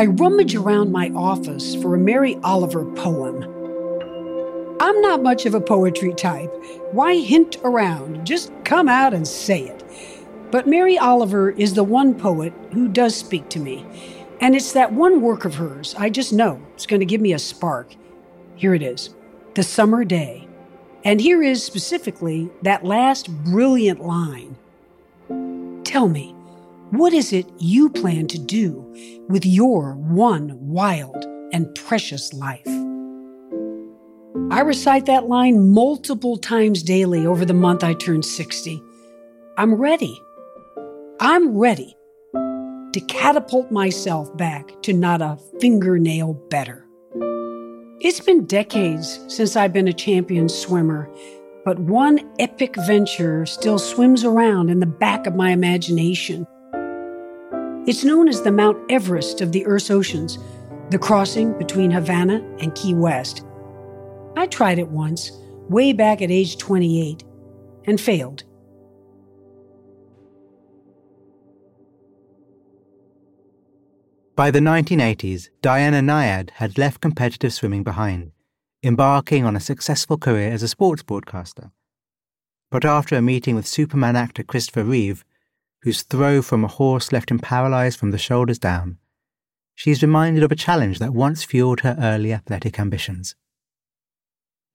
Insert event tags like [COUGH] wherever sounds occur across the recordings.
I rummage around my office for a Mary Oliver poem. I'm not much of a poetry type. Why hint around? Just come out and say it. But Mary Oliver is the one poet who does speak to me. And it's that one work of hers I just know it's going to give me a spark. Here it is The Summer Day. And here is specifically that last brilliant line Tell me, what is it you plan to do with your one wild and precious life? I recite that line multiple times daily over the month I turn 60. I'm ready. I'm ready to catapult myself back to not a fingernail better. It's been decades since I've been a champion swimmer, but one epic venture still swims around in the back of my imagination. It's known as the Mount Everest of the Earth's oceans, the crossing between Havana and Key West. I tried it once, way back at age 28, and failed. By the 1980s, Diana Nyad had left competitive swimming behind, embarking on a successful career as a sports broadcaster. But after a meeting with Superman actor Christopher Reeve, whose throw from a horse left him paralyzed from the shoulders down, she is reminded of a challenge that once fueled her early athletic ambitions.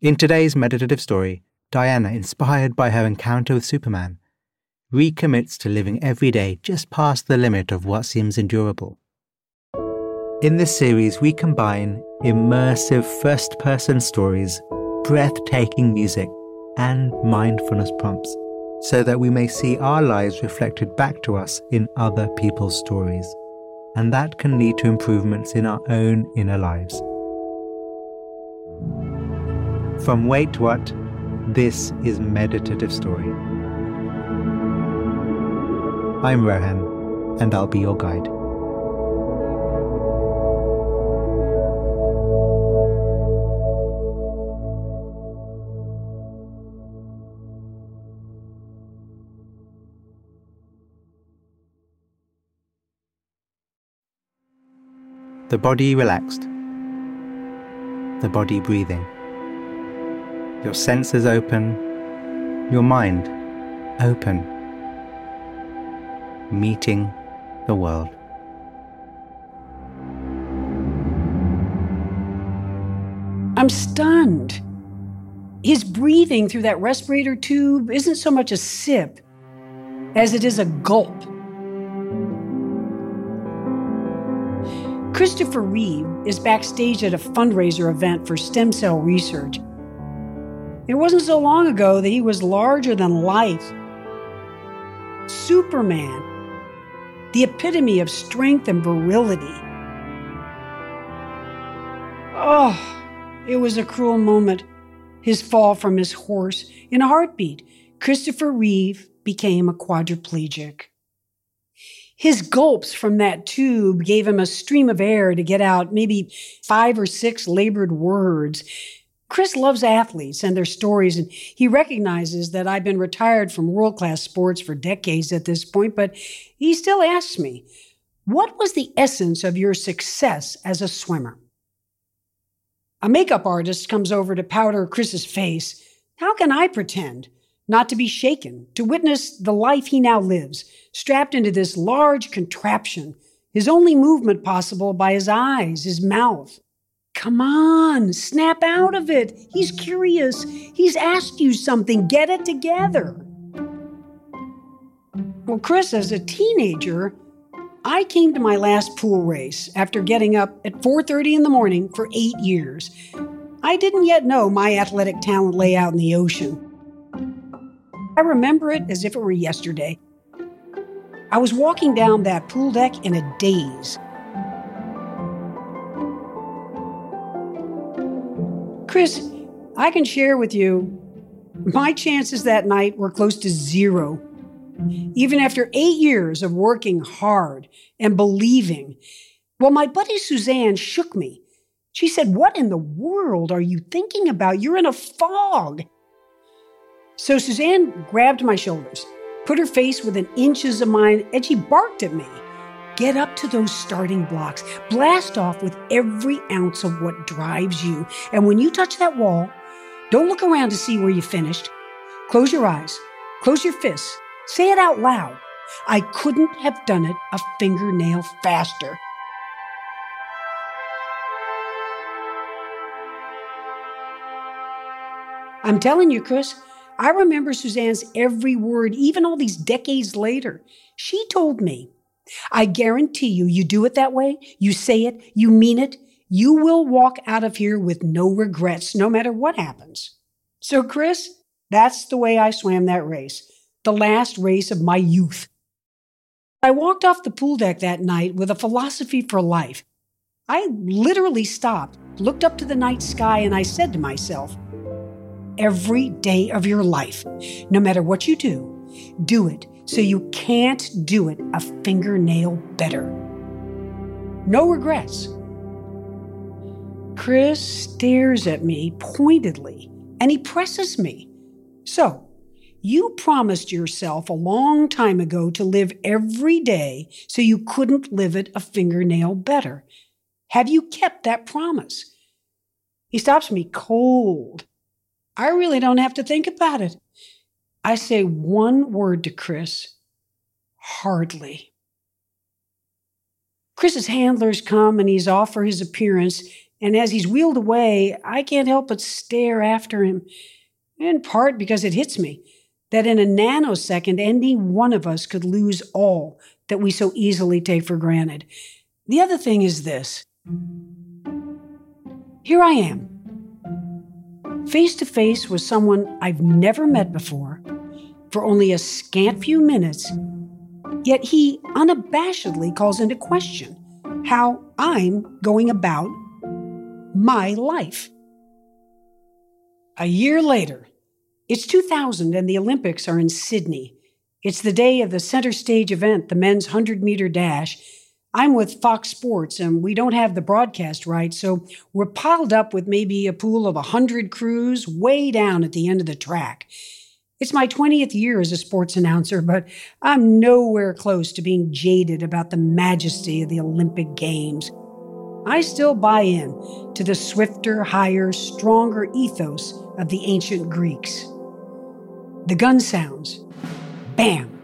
In today's meditative story, Diana, inspired by her encounter with Superman, recommits to living every day just past the limit of what seems endurable. In this series, we combine immersive first person stories, breathtaking music, and mindfulness prompts so that we may see our lives reflected back to us in other people's stories. And that can lead to improvements in our own inner lives. From Wait What, this is Meditative Story. I'm Rohan, and I'll be your guide. The body relaxed. The body breathing. Your senses open. Your mind open. Meeting the world. I'm stunned. His breathing through that respirator tube isn't so much a sip as it is a gulp. Christopher Reeve is backstage at a fundraiser event for stem cell research. It wasn't so long ago that he was larger than life. Superman, the epitome of strength and virility. Oh, it was a cruel moment. His fall from his horse. In a heartbeat, Christopher Reeve became a quadriplegic. His gulps from that tube gave him a stream of air to get out maybe five or six labored words. Chris loves athletes and their stories, and he recognizes that I've been retired from world class sports for decades at this point, but he still asks me, What was the essence of your success as a swimmer? A makeup artist comes over to powder Chris's face. How can I pretend? Not to be shaken, to witness the life he now lives, strapped into this large contraption, his only movement possible by his eyes, his mouth. Come on, snap out of it. He's curious. He's asked you something. Get it together. Well, Chris, as a teenager, I came to my last pool race after getting up at 4:30 in the morning for 8 years. I didn't yet know my athletic talent lay out in the ocean. I remember it as if it were yesterday. I was walking down that pool deck in a daze. Chris, I can share with you, my chances that night were close to zero. Even after eight years of working hard and believing, well, my buddy Suzanne shook me. She said, What in the world are you thinking about? You're in a fog. So Suzanne grabbed my shoulders, put her face within inches of mine, and she barked at me. Get up to those starting blocks. Blast off with every ounce of what drives you. And when you touch that wall, don't look around to see where you finished. Close your eyes. Close your fists. Say it out loud. I couldn't have done it a fingernail faster. I'm telling you, Chris, I remember Suzanne's every word, even all these decades later. She told me, I guarantee you, you do it that way, you say it, you mean it, you will walk out of here with no regrets, no matter what happens. So, Chris, that's the way I swam that race, the last race of my youth. I walked off the pool deck that night with a philosophy for life. I literally stopped, looked up to the night sky, and I said to myself, every day of your life. No matter what you do, do it so you can't do it a fingernail better. No regrets. Chris stares at me pointedly and he presses me. So, you promised yourself a long time ago to live every day so you couldn't live it a fingernail better. Have you kept that promise? He stops me cold I really don't have to think about it. I say one word to Chris hardly. Chris's handlers come and he's off for his appearance, and as he's wheeled away, I can't help but stare after him, in part because it hits me that in a nanosecond, any one of us could lose all that we so easily take for granted. The other thing is this here I am face to face with someone I've never met before for only a scant few minutes, yet he unabashedly calls into question how I'm going about my life. A year later, it's 2000 and the Olympics are in Sydney. It's the day of the center stage event, the men's 100 meter dash, I'm with Fox Sports and we don't have the broadcast rights, so we're piled up with maybe a pool of 100 crews way down at the end of the track. It's my 20th year as a sports announcer, but I'm nowhere close to being jaded about the majesty of the Olympic Games. I still buy in to the swifter, higher, stronger ethos of the ancient Greeks. The gun sounds. Bam!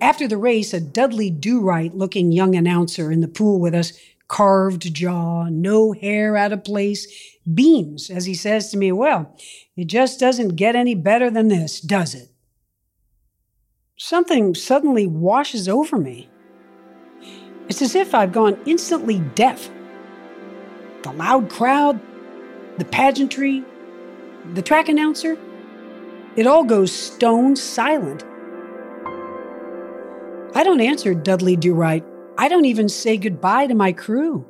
After the race, a Dudley Do Right looking young announcer in the pool with us, carved jaw, no hair out of place, beams as he says to me, Well, it just doesn't get any better than this, does it? Something suddenly washes over me. It's as if I've gone instantly deaf. The loud crowd, the pageantry, the track announcer, it all goes stone silent I don't answer Dudley Do Right. I don't even say goodbye to my crew.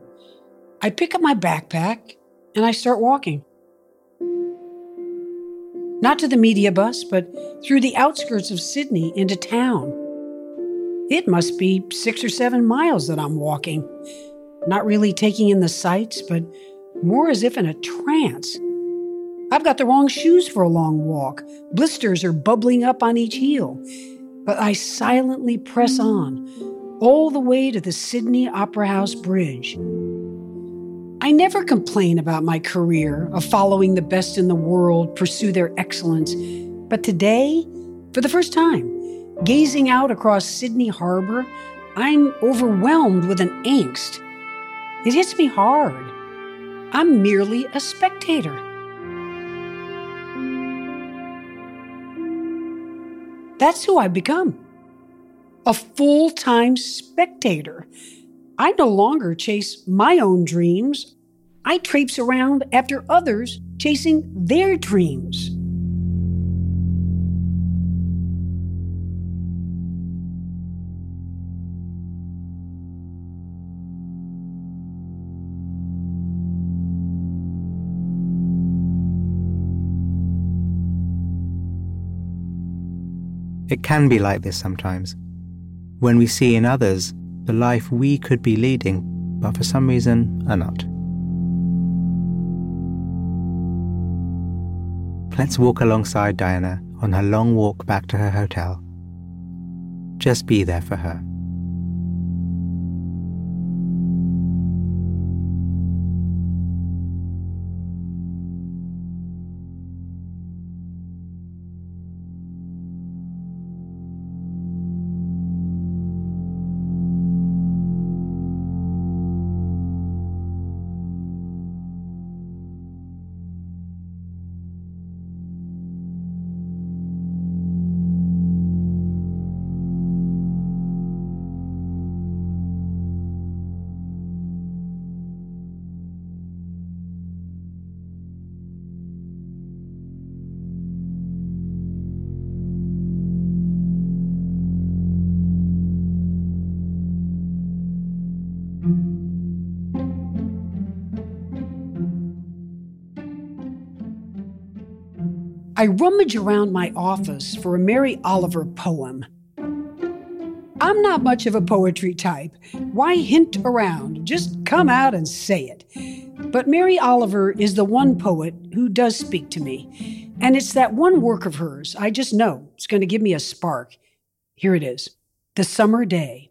I pick up my backpack and I start walking. Not to the media bus, but through the outskirts of Sydney into town. It must be six or seven miles that I'm walking, not really taking in the sights, but more as if in a trance. I've got the wrong shoes for a long walk. Blisters are bubbling up on each heel but I silently press on all the way to the Sydney Opera House Bridge. I never complain about my career of following the best in the world pursue their excellence, but today, for the first time, gazing out across Sydney Harbor, I'm overwhelmed with an angst. It hits me hard. I'm merely a spectator. That's who I've become a full time spectator. I no longer chase my own dreams, I traipse around after others chasing their dreams. It can be like this sometimes, when we see in others the life we could be leading, but for some reason are not. Let's walk alongside Diana on her long walk back to her hotel. Just be there for her. I rummage around my office for a Mary Oliver poem. I'm not much of a poetry type. Why hint around? Just come out and say it. But Mary Oliver is the one poet who does speak to me. And it's that one work of hers I just know it's going to give me a spark. Here it is The Summer Day.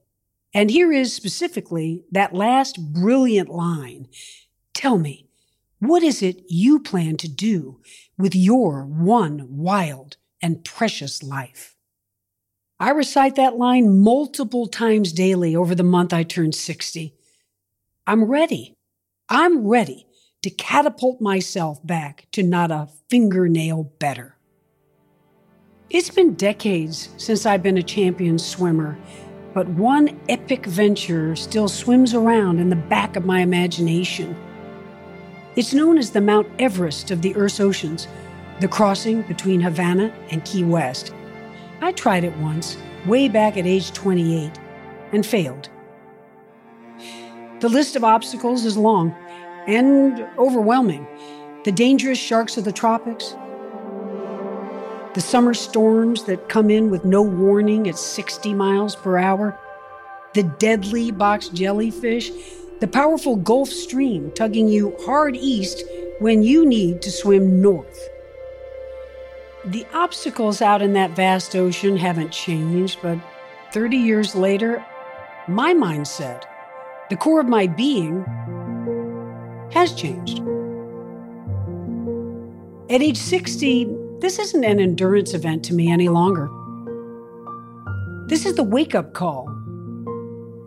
And here is specifically that last brilliant line Tell me, what is it you plan to do with your one wild and precious life? I recite that line multiple times daily over the month I turned 60. I'm ready. I'm ready to catapult myself back to not a fingernail better. It's been decades since I've been a champion swimmer, but one epic venture still swims around in the back of my imagination. It's known as the Mount Everest of the Earth's oceans, the crossing between Havana and Key West. I tried it once, way back at age 28, and failed. The list of obstacles is long and overwhelming. The dangerous sharks of the tropics, the summer storms that come in with no warning at 60 miles per hour, the deadly box jellyfish the powerful Gulf Stream tugging you hard east when you need to swim north. The obstacles out in that vast ocean haven't changed, but 30 years later, my mindset, the core of my being, has changed. At age 60, this isn't an endurance event to me any longer. This is the wake up call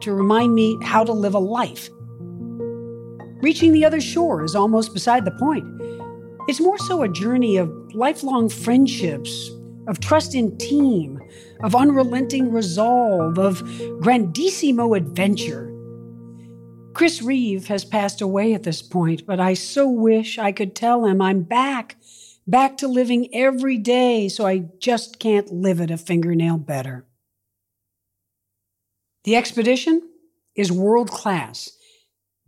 to remind me how to live a life Reaching the other shore is almost beside the point. It's more so a journey of lifelong friendships, of trust in team, of unrelenting resolve, of grandissimo adventure. Chris Reeve has passed away at this point, but I so wish I could tell him I'm back, back to living every day, so I just can't live it a fingernail better. The expedition is world class.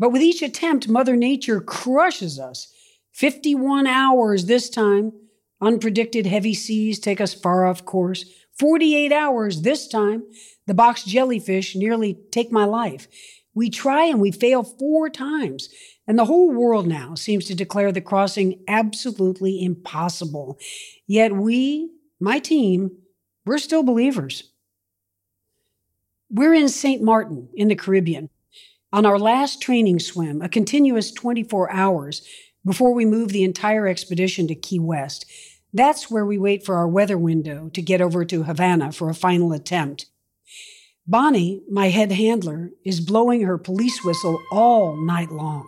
But with each attempt, Mother Nature crushes us. 51 hours this time. Unpredicted heavy seas take us far off course. 48 hours this time. The box jellyfish nearly take my life. We try and we fail four times. And the whole world now seems to declare the crossing absolutely impossible. Yet we, my team, we're still believers. We're in St. Martin in the Caribbean. On our last training swim, a continuous 24 hours before we move the entire expedition to Key West, that's where we wait for our weather window to get over to Havana for a final attempt. Bonnie, my head handler, is blowing her police whistle all night long,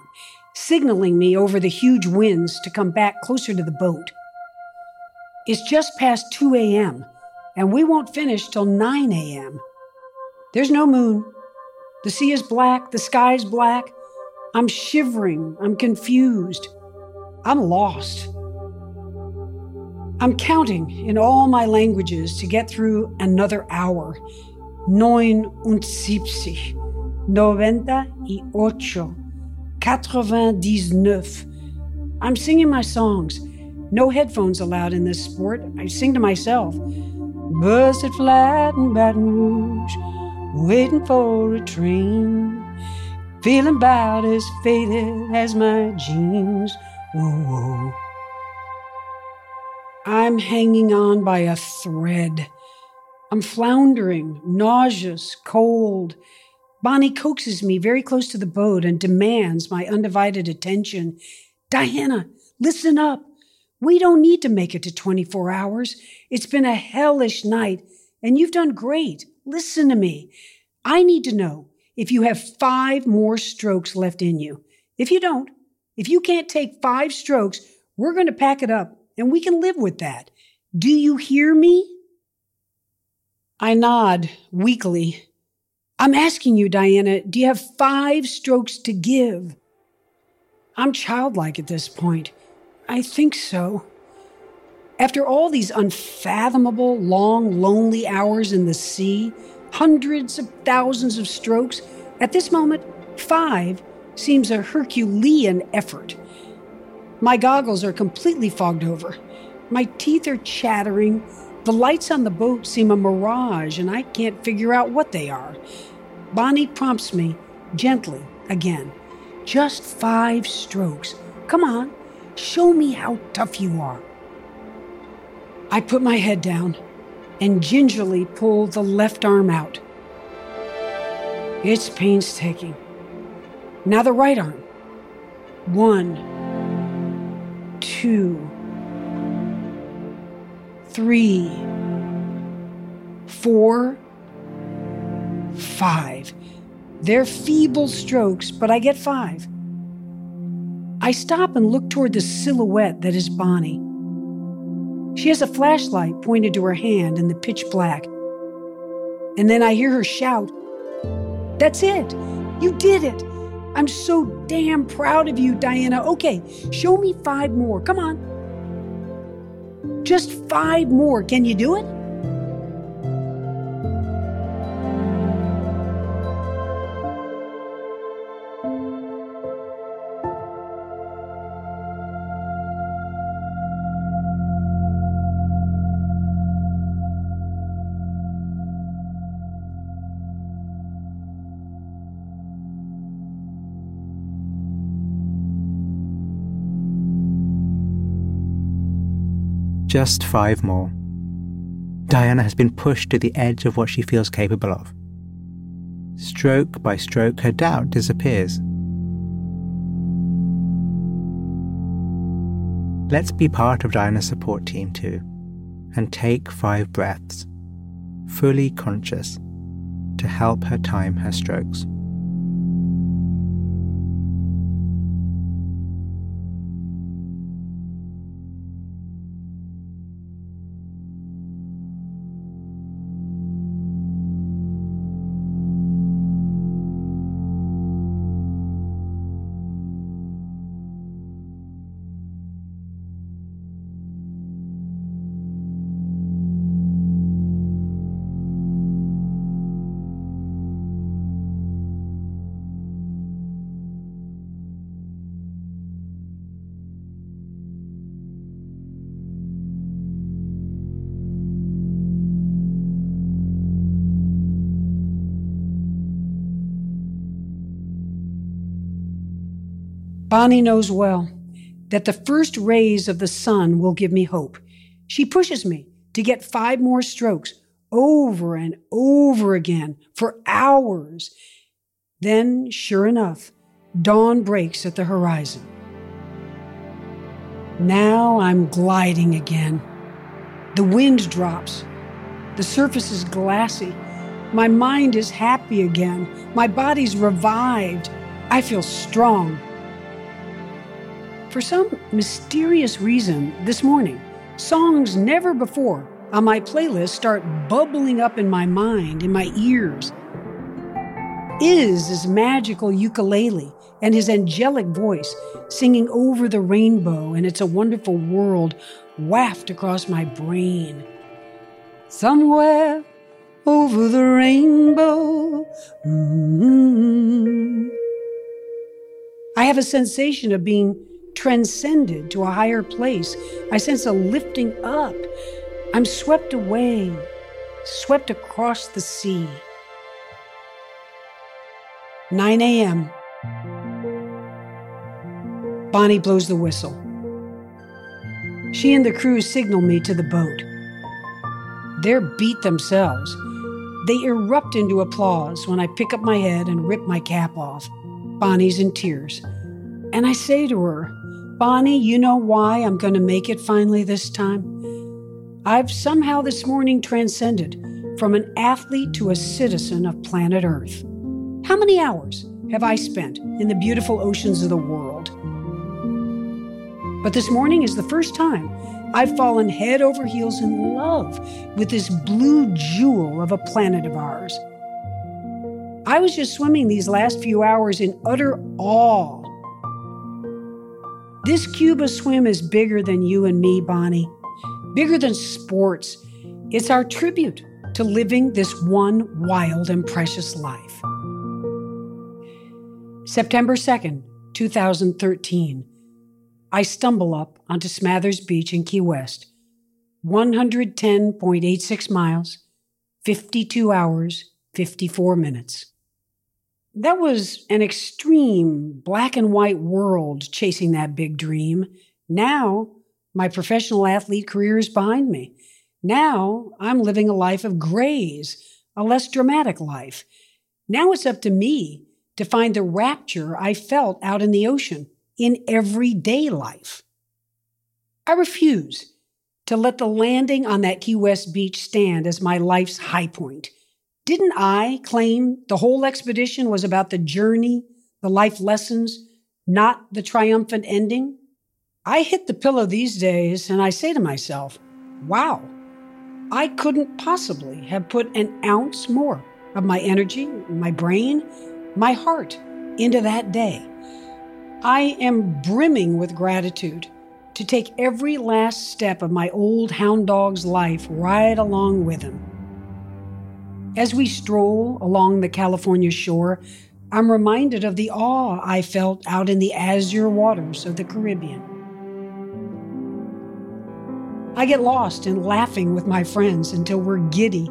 signaling me over the huge winds to come back closer to the boat. It's just past 2 a.m., and we won't finish till 9 a.m. There's no moon, the sea is black, the sky's black. I'm shivering, I'm confused, I'm lost. I'm counting in all my languages to get through another hour. Neun und siebzig, noventa y ocho, quatre-vingt-dix-neuf. I'm singing my songs. No headphones allowed in this sport. I sing to myself. Busted flat in Baton Rouge waiting for a train, feeling about as faded as my jeans. Whoa, whoa. I'm hanging on by a thread. I'm floundering, nauseous, cold. Bonnie coaxes me very close to the boat and demands my undivided attention. Diana, listen up. We don't need to make it to 24 hours. It's been a hellish night, and you've done great. Listen to me. I need to know if you have five more strokes left in you. If you don't, if you can't take five strokes, we're going to pack it up and we can live with that. Do you hear me? I nod weakly. I'm asking you, Diana, do you have five strokes to give? I'm childlike at this point. I think so. After all these unfathomable, long, lonely hours in the sea, hundreds of thousands of strokes, at this moment, five seems a Herculean effort. My goggles are completely fogged over. My teeth are chattering. The lights on the boat seem a mirage, and I can't figure out what they are. Bonnie prompts me gently again. Just five strokes. Come on, show me how tough you are. I put my head down and gingerly pull the left arm out. It's painstaking. Now the right arm. One, two, three, four, five. They're feeble strokes, but I get five. I stop and look toward the silhouette that is Bonnie. She has a flashlight pointed to her hand in the pitch black. And then I hear her shout, That's it! You did it! I'm so damn proud of you, Diana. Okay, show me five more. Come on. Just five more. Can you do it? Just five more. Diana has been pushed to the edge of what she feels capable of. Stroke by stroke, her doubt disappears. Let's be part of Diana's support team too, and take five breaths, fully conscious, to help her time her strokes. Bonnie knows well that the first rays of the sun will give me hope. She pushes me to get five more strokes over and over again for hours. Then, sure enough, dawn breaks at the horizon. Now I'm gliding again. The wind drops. The surface is glassy. My mind is happy again. My body's revived. I feel strong. For some mysterious reason, this morning, songs never before on my playlist start bubbling up in my mind, in my ears. Iz his magical ukulele and his angelic voice singing over the rainbow, and it's a wonderful world waft across my brain. Somewhere over the rainbow. Mm-hmm. I have a sensation of being transcended to a higher place. I sense a lifting up. I'm swept away, swept across the sea. 9 a.m. Bonnie blows the whistle. She and the crew signal me to the boat. They're beat themselves. They erupt into applause when I pick up my head and rip my cap off. Bonnie's in tears. And I say to her, Bonnie, you know why I'm going to make it finally this time? I've somehow this morning transcended from an athlete to a citizen of planet Earth. How many hours have I spent in the beautiful oceans of the world? But this morning is the first time I've fallen head over heels in love with this blue jewel of a planet of ours. I was just swimming these last few hours in utter awe this Cuba swim is bigger than you and me, Bonnie, bigger than sports. It's our tribute to living this one wild and precious life. September 2nd, 2013. I stumble up onto Smathers Beach in Key West 110.86 miles, 52 hours, 54 minutes. That was an extreme black and white world chasing that big dream. Now, my professional athlete career is behind me. Now, I'm living a life of grays, a less dramatic life. Now it's up to me to find the rapture I felt out in the ocean in everyday life. I refuse to let the landing on that Key West beach stand as my life's high point. Didn't I claim the whole expedition was about the journey, the life lessons, not the triumphant ending? I hit the pillow these days and I say to myself, wow, I couldn't possibly have put an ounce more of my energy, my brain, my heart into that day. I am brimming with gratitude to take every last step of my old hound dog's life right along with him. As we stroll along the California shore, I'm reminded of the awe I felt out in the azure waters of the Caribbean. I get lost in laughing with my friends until we're giddy.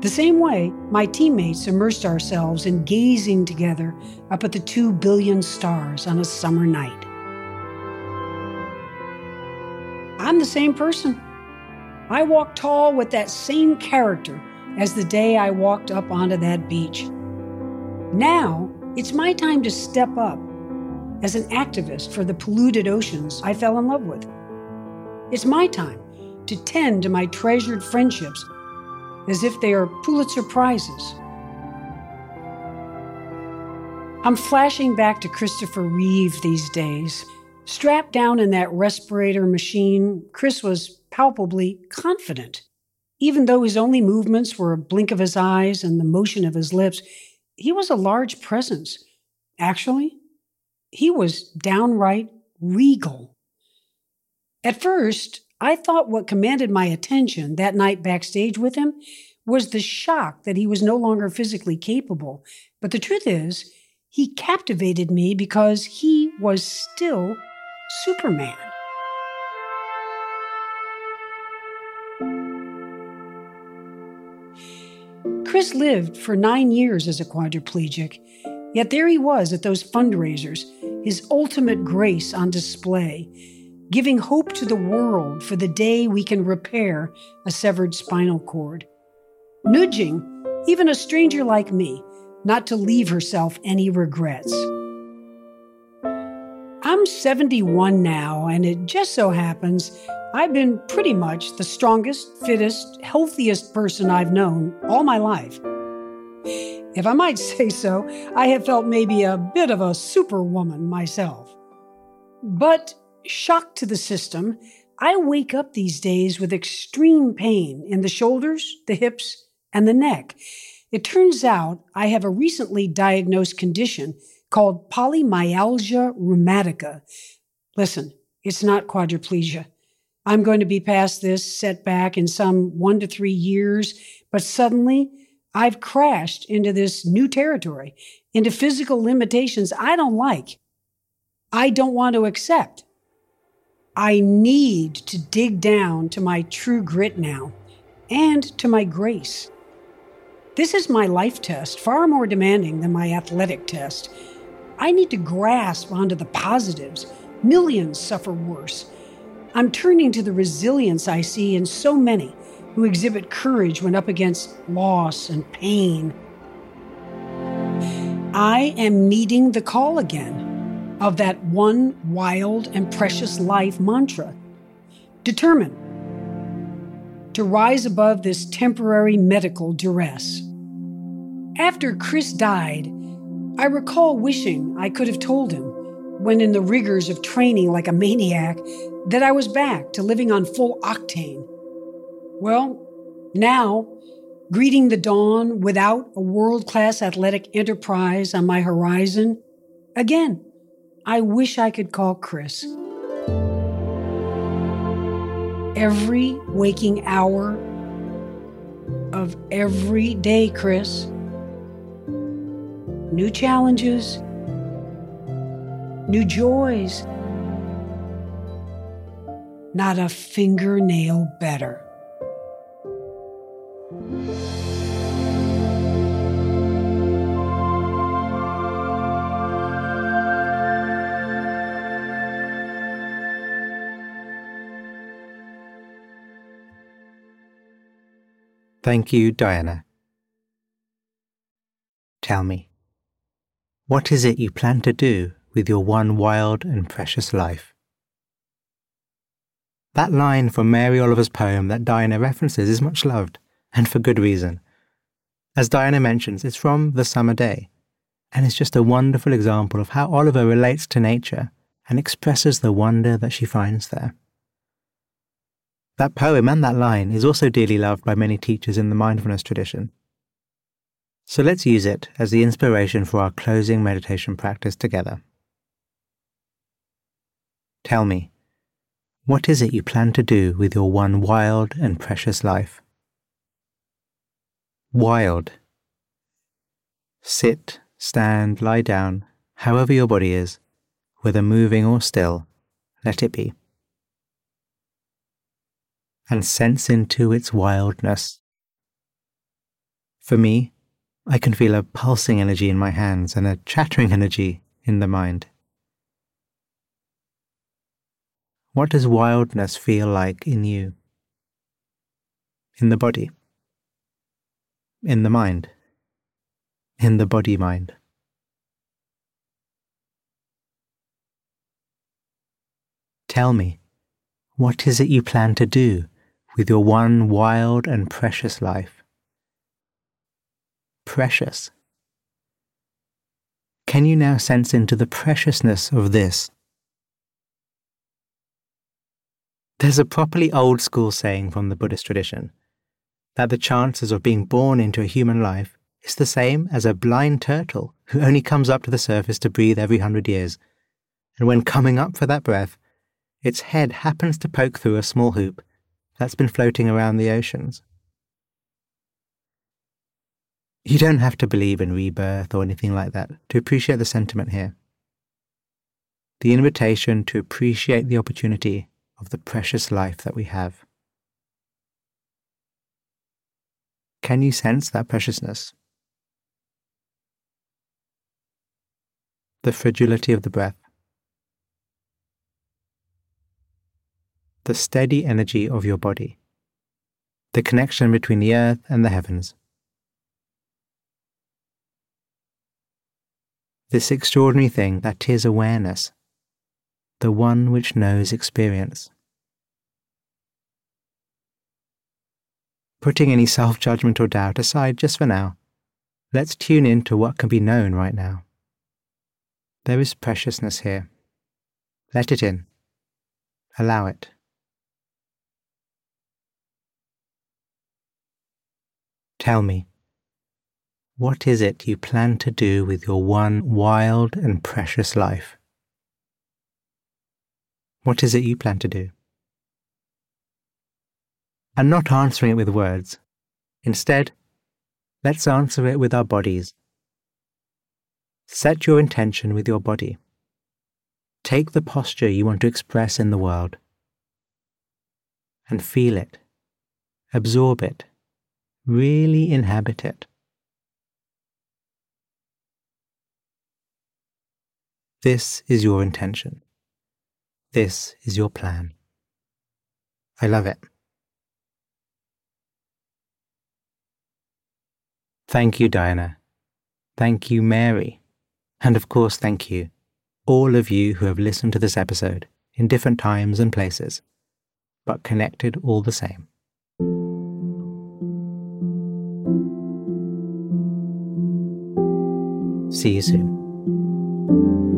The same way my teammates immersed ourselves in gazing together up at the two billion stars on a summer night. I'm the same person. I walk tall with that same character as the day I walked up onto that beach. Now, it's my time to step up as an activist for the polluted oceans I fell in love with. It's my time to tend to my treasured friendships as if they are Pulitzer Prizes. I'm flashing back to Christopher Reeve these days. Strapped down in that respirator machine, Chris was palpably confident. Even though his only movements were a blink of his eyes and the motion of his lips, he was a large presence. Actually, he was downright regal. At first, I thought what commanded my attention that night backstage with him was the shock that he was no longer physically capable. But the truth is, he captivated me because he was still Superman. Chris lived for nine years as a quadriplegic, yet there he was at those fundraisers, his ultimate grace on display, giving hope to the world for the day we can repair a severed spinal cord, nudging even a stranger like me not to leave herself any regrets. I'm 71 now, and it just so happens I've been pretty much the strongest, fittest, healthiest person I've known all my life. If I might [LAUGHS] say so, I have felt maybe a bit of a superwoman myself. But, shocked to the system, I wake up these days with extreme pain in the shoulders, the hips, and the neck. It turns out I have a recently diagnosed condition called polymyalgia rheumatica. Listen, it's not quadriplegia. I'm going to be past this setback in some one to three years, but suddenly I've crashed into this new territory, into physical limitations I don't like. I don't want to accept. I need to dig down to my true grit now and to my grace. This is my life test, far more demanding than my athletic test. I need to grasp onto the positives. Millions suffer worse. I'm turning to the resilience I see in so many who exhibit courage when up against loss and pain. I am meeting the call again of that one wild and precious life mantra. Determined to rise above this temporary medical duress. After Chris died, I recall wishing I could have told him when in the rigors of training like a maniac, that I was back to living on full octane. Well, now, greeting the dawn without a world class athletic enterprise on my horizon, again, I wish I could call Chris. Every waking hour of every day, Chris. New challenges, new joys, not a fingernail better. Thank you, Diana. Tell me, what is it you plan to do with your one wild and precious life? That line from Mary Oliver's poem that Diana references is much loved, and for good reason. As Diana mentions, it's from The Summer Day, and it's just a wonderful example of how Oliver relates to nature and expresses the wonder that she finds there. That poem and that line is also dearly loved by many teachers in the mindfulness tradition. So let's use it as the inspiration for our closing meditation practice together. Tell me, what is it you plan to do with your one wild and precious life? Wild. Sit, stand, lie down, however your body is, whether moving or still, let it be and sense into its wildness. For me, I can feel a pulsing energy in my hands and a chattering energy in the mind. What does wildness feel like in you? In the body? In the mind? In the body mind? Tell me, what is it you plan to do with your one wild and precious life. Precious. Can you now sense into the preciousness of this? There's a properly old school saying from the Buddhist tradition that the chances of being born into a human life is the same as a blind turtle who only comes up to the surface to breathe every hundred years. And when coming up for that breath, its head happens to poke through a small hoop that's been floating around the oceans. You don't have to believe in rebirth or anything like that to appreciate the sentiment here. The invitation to appreciate the opportunity of the precious life that we have. Can you sense that preciousness? The fragility of the breath. the steady energy of your body, the connection between the earth and the heavens. This extraordinary thing that is awareness, the one which knows experience. Putting any self judgment or doubt aside just for now, let's tune in to what can be known right now. There is preciousness here. Let it in. Allow it. Tell me, what is it you plan to do with your one wild and precious life? What is it you plan to do? And not answering it with words. Instead, let's answer it with our bodies. Set your intention with your body. Take the posture you want to express in the world and feel it, absorb it really inhabit it. This is your intention. This is your plan. I love it. Thank you, Diana. Thank you, Mary. And of course, thank you, all of you who have listened to this episode in different times and places, but connected all the same. See you soon.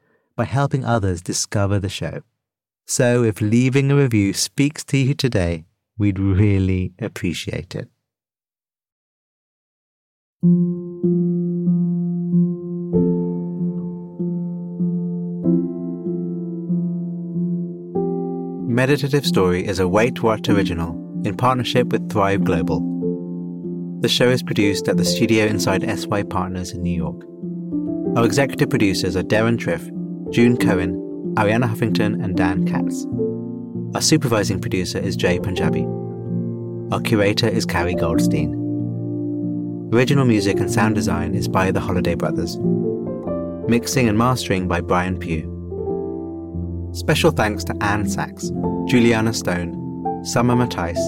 by helping others discover the show. So if leaving a review speaks to you today, we'd really appreciate it. Meditative Story is a WaitWhat original in partnership with Thrive Global. The show is produced at the studio inside SY Partners in New York. Our executive producers are Deron Triff, June Cohen, Arianna Huffington, and Dan Katz. Our supervising producer is Jay Punjabi. Our curator is Carrie Goldstein. Original music and sound design is by the Holladay Brothers. Mixing and mastering by Brian Pugh. Special thanks to Anne Sachs, Juliana Stone, Summer Matthijs,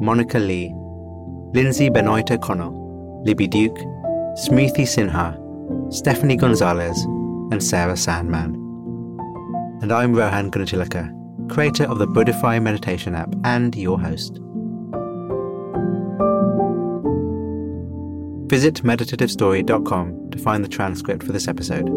Monica Lee, Lindsay Benoit O'Connell, Libby Duke, Smriti Sinha, Stephanie Gonzalez, and Sarah Sandman. And I'm Rohan Gunatillake, creator of the Buddhify meditation app and your host. Visit meditativestory.com to find the transcript for this episode.